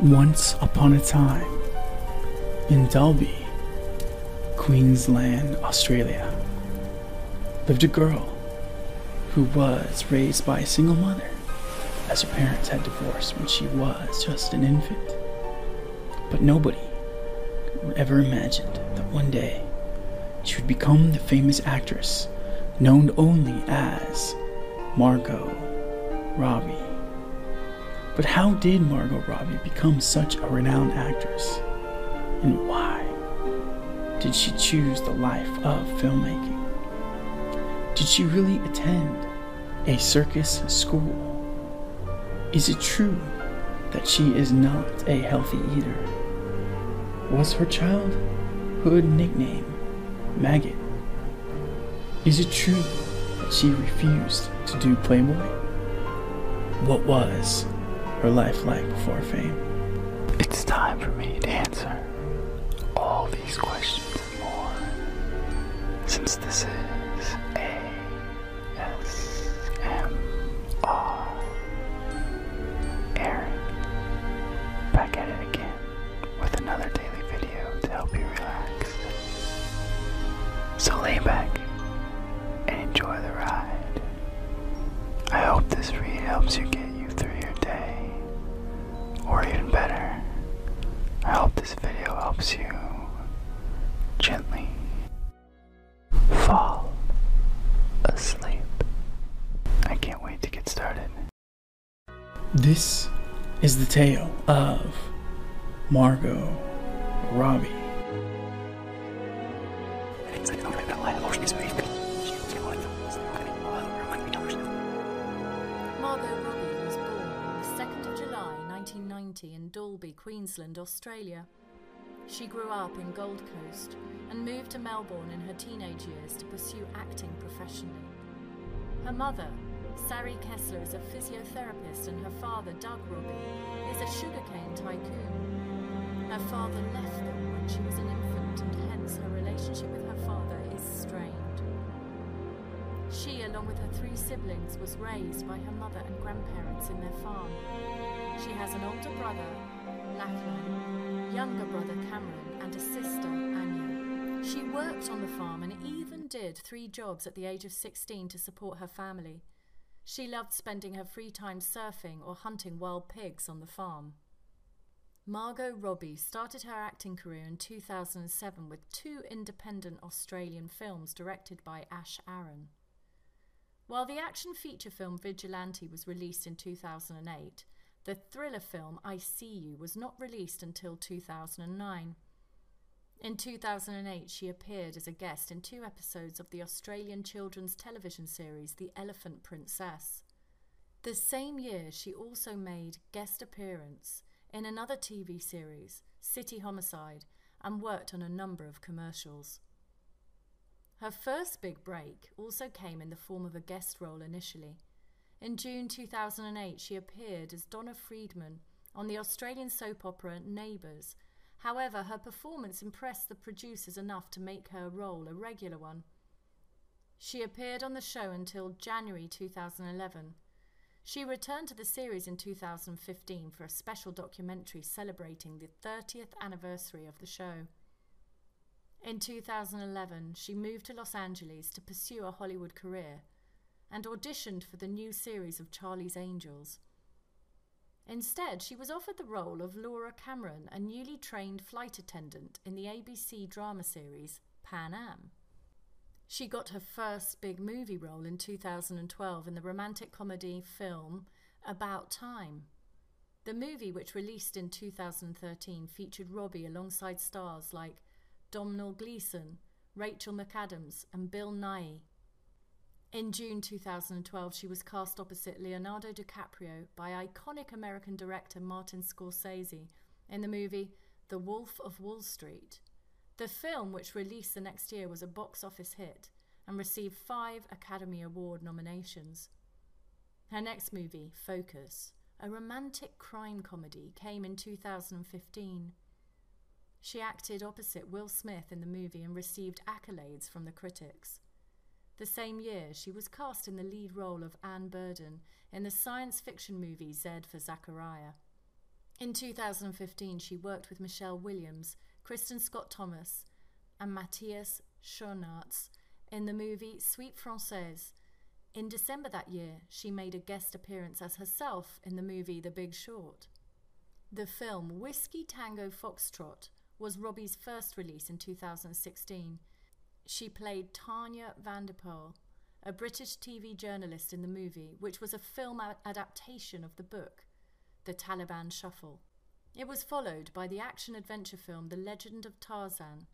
Once upon a time, in Dalby, Queensland, Australia, lived a girl who was raised by a single mother as her parents had divorced when she was just an infant. But nobody ever imagined that one day she would become the famous actress known only as Margot Robbie. But how did Margot Robbie become such a renowned actress? And why did she choose the life of filmmaking? Did she really attend a circus school? Is it true that she is not a healthy eater? Was her childhood nickname Maggot? Is it true that she refused to do Playboy? What was her life like before fame? It's time for me to answer all these questions and more. Since this is helps you gently fall asleep. I can't wait to get started. This is the tale of Margot Robbie. Margot Robbie was born on the 2nd of July 1990 in Dalby, Queensland, Australia. She grew up in Gold Coast and moved to Melbourne in her teenage years to pursue acting professionally. Her mother, Sari Kessler, is a physiotherapist, and her father, Doug Robbie, is a sugarcane tycoon. Her father left them when she was an infant, and hence her relationship with her father is strained. She, along with her three siblings, was raised by her mother and grandparents in their farm. She has an older brother, Lachlan, younger brother, Cameron, and a sister, Anya. She worked on the farm and even did three jobs at the age of 16 to support her family. She loved spending her free time surfing or hunting wild pigs on the farm. Margot Robbie started her acting career in 2007 with two independent Australian films directed by Ash Aaron. While the action feature film Vigilante was released in 2008, the thriller film I See You was not released until 2009. In 2008, she appeared as a guest in two episodes of the Australian children's television series The Elephant Princess. The same year, she also made guest appearance in another TV series, City Homicide, and worked on a number of commercials. Her first big break also came in the form of a guest role initially. In June 2008, she appeared as Donna Freedman on the Australian soap opera Neighbours. However, her performance impressed the producers enough to make her role a regular one. She appeared on the show until January 2011. She returned to the series in 2015 for a special documentary celebrating the 30th anniversary of the show. In 2011, she moved to Los Angeles to pursue a Hollywood career and auditioned for the new series of Charlie's Angels. Instead, she was offered the role of Laura Cameron, a newly trained flight attendant in the ABC drama series Pan Am. She got her first big movie role in 2012 in the romantic comedy film About Time. The movie, which released in 2013, featured Robbie alongside stars like Domhnall Gleeson, Rachel McAdams, and Bill Nighy. In June 2012, she was cast opposite Leonardo DiCaprio by iconic American director Martin Scorsese in the movie The Wolf of Wall Street. The film, which released the next year, was a box office hit and received five Academy Award nominations. Her next movie, Focus, a romantic crime comedy, came in 2015. She acted opposite Will Smith in the movie and received accolades from the critics. The same year, she was cast in the lead role of Anne Burden in the science fiction movie Z for Zachariah. In 2015, she worked with Michelle Williams, Kristin Scott Thomas, and Matthias Schoenaerts in the movie Suite Francaise. In December that year, she made a guest appearance as herself in the movie The Big Short. The film Whiskey Tango Foxtrot was Robbie's first release in 2016. She played Tanya Vanderpoel, a British TV journalist in the movie, which was a film adaptation of the book, The Taliban Shuffle. It was followed by the action adventure film The Legend of Tarzan,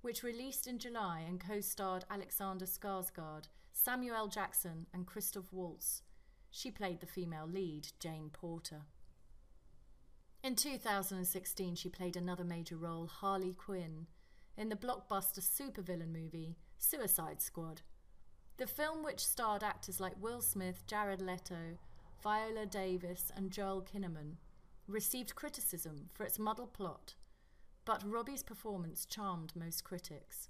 which released in July and co starred Alexander Skarsgård, Samuel Jackson, and Christoph Waltz. She played the female lead, Jane Porter. In 2016, she played another major role, Harley Quinn, in the blockbuster supervillain movie Suicide Squad. The film, which starred actors like Will Smith, Jared Leto, Viola Davis, and Joel Kinnaman, received criticism for its muddled plot but Robbie's performance charmed most critics.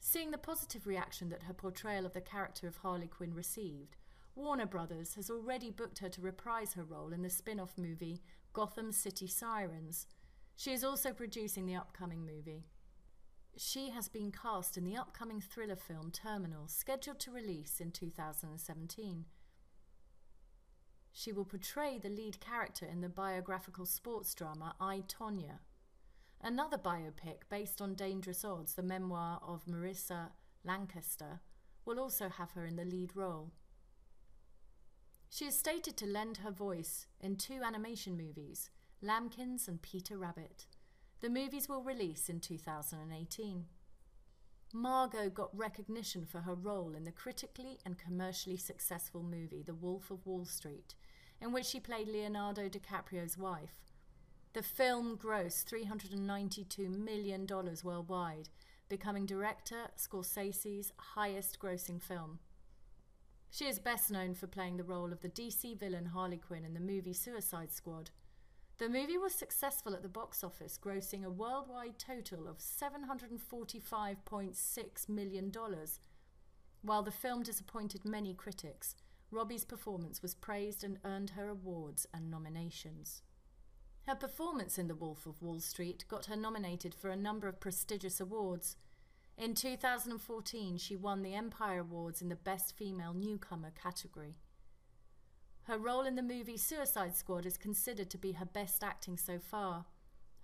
Seeing the positive reaction that her portrayal of the character of Harley Quinn received, Warner Brothers has already booked her to reprise her role in the spin off movie Gotham City Sirens. She is also producing the upcoming movie. She has been cast in the upcoming thriller film Terminal, scheduled to release in 2017. She will portray the lead character in the biographical sports drama I, Tonya. Another biopic based on Dangerous Odds, the memoir of Marissa Lancaster, will also have her in the lead role. She is stated to lend her voice in two animation movies, Lambkins and Peter Rabbit. The movies will release in 2018. Margot got recognition for her role in the critically and commercially successful movie The Wolf of Wall Street, in which she played Leonardo DiCaprio's wife. The film grossed $392 million worldwide, becoming director Scorsese's highest grossing film. She is best known for playing the role of the DC villain Harley Quinn in the movie Suicide Squad. The movie was successful at the box office, grossing a worldwide total of $745.6 million. While the film disappointed many critics, Robbie's performance was praised and earned her awards and nominations. Her performance in The Wolf of Wall Street got her nominated for a number of prestigious awards. In 2014, she won the Empire Awards in the Best Female Newcomer category. Her role in the movie Suicide Squad is considered to be her best acting so far.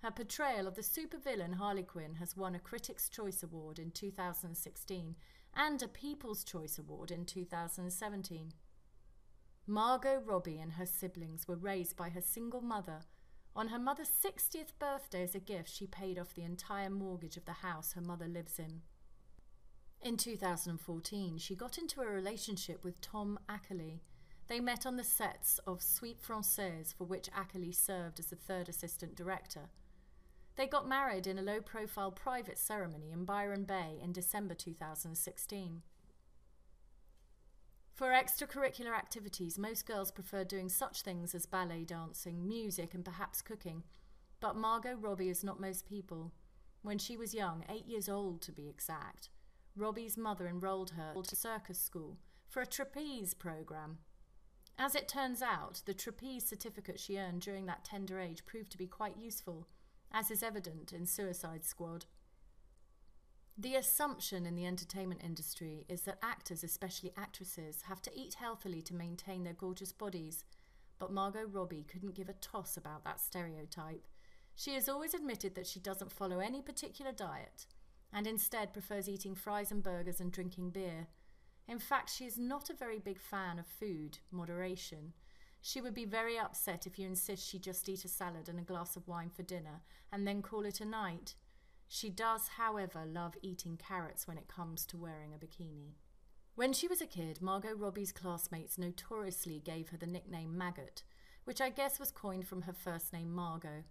Her portrayal of the supervillain Harley Quinn has won a Critics' Choice Award in 2016 and a People's Choice Award in 2017. Margot Robbie and her siblings were raised by her single mother. On her mother's 60th birthday, as a gift, she paid off the entire mortgage of the house her mother lives in. In 2014, she got into a relationship with Tom Ackerley. They met on the sets of Suite Francaise, for which Ackerley served as the third assistant director. They got married in a low profile private ceremony in Byron Bay in December 2016. For extracurricular activities, most girls prefer doing such things as ballet dancing, music, and perhaps cooking. But Margot Robbie is not most people. When she was young, eight years old to be exact, Robbie's mother enrolled her to circus school for a trapeze program. As it turns out, the trapeze certificate she earned during that tender age proved to be quite useful, as is evident in Suicide Squad. The assumption in the entertainment industry is that actors, especially actresses, have to eat healthily to maintain their gorgeous bodies. But Margot Robbie couldn't give a toss about that stereotype. She has always admitted that she doesn't follow any particular diet and instead prefers eating fries and burgers and drinking beer. In fact, she is not a very big fan of food, moderation. She would be very upset if you insist she just eat a salad and a glass of wine for dinner and then call it a night. She does, however, love eating carrots when it comes to wearing a bikini. When she was a kid, Margot Robbie's classmates notoriously gave her the nickname Maggot, which I guess was coined from her first name Margot.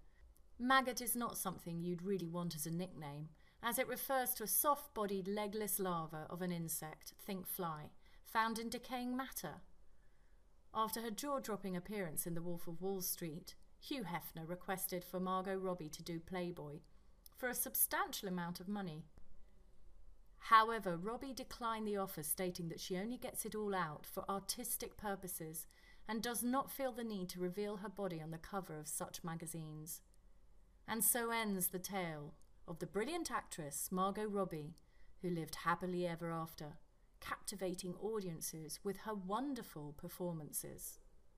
Maggot is not something you'd really want as a nickname, as it refers to a soft bodied, legless larva of an insect, think fly, found in decaying matter. After her jaw dropping appearance in The Wolf of Wall Street, Hugh Hefner requested for Margot Robbie to do Playboy, for a substantial amount of money. However, Robbie declined the offer, stating that she only gets it all out for artistic purposes and does not feel the need to reveal her body on the cover of such magazines. And so ends the tale of the brilliant actress Margot Robbie, who lived happily ever after, captivating audiences with her wonderful performances.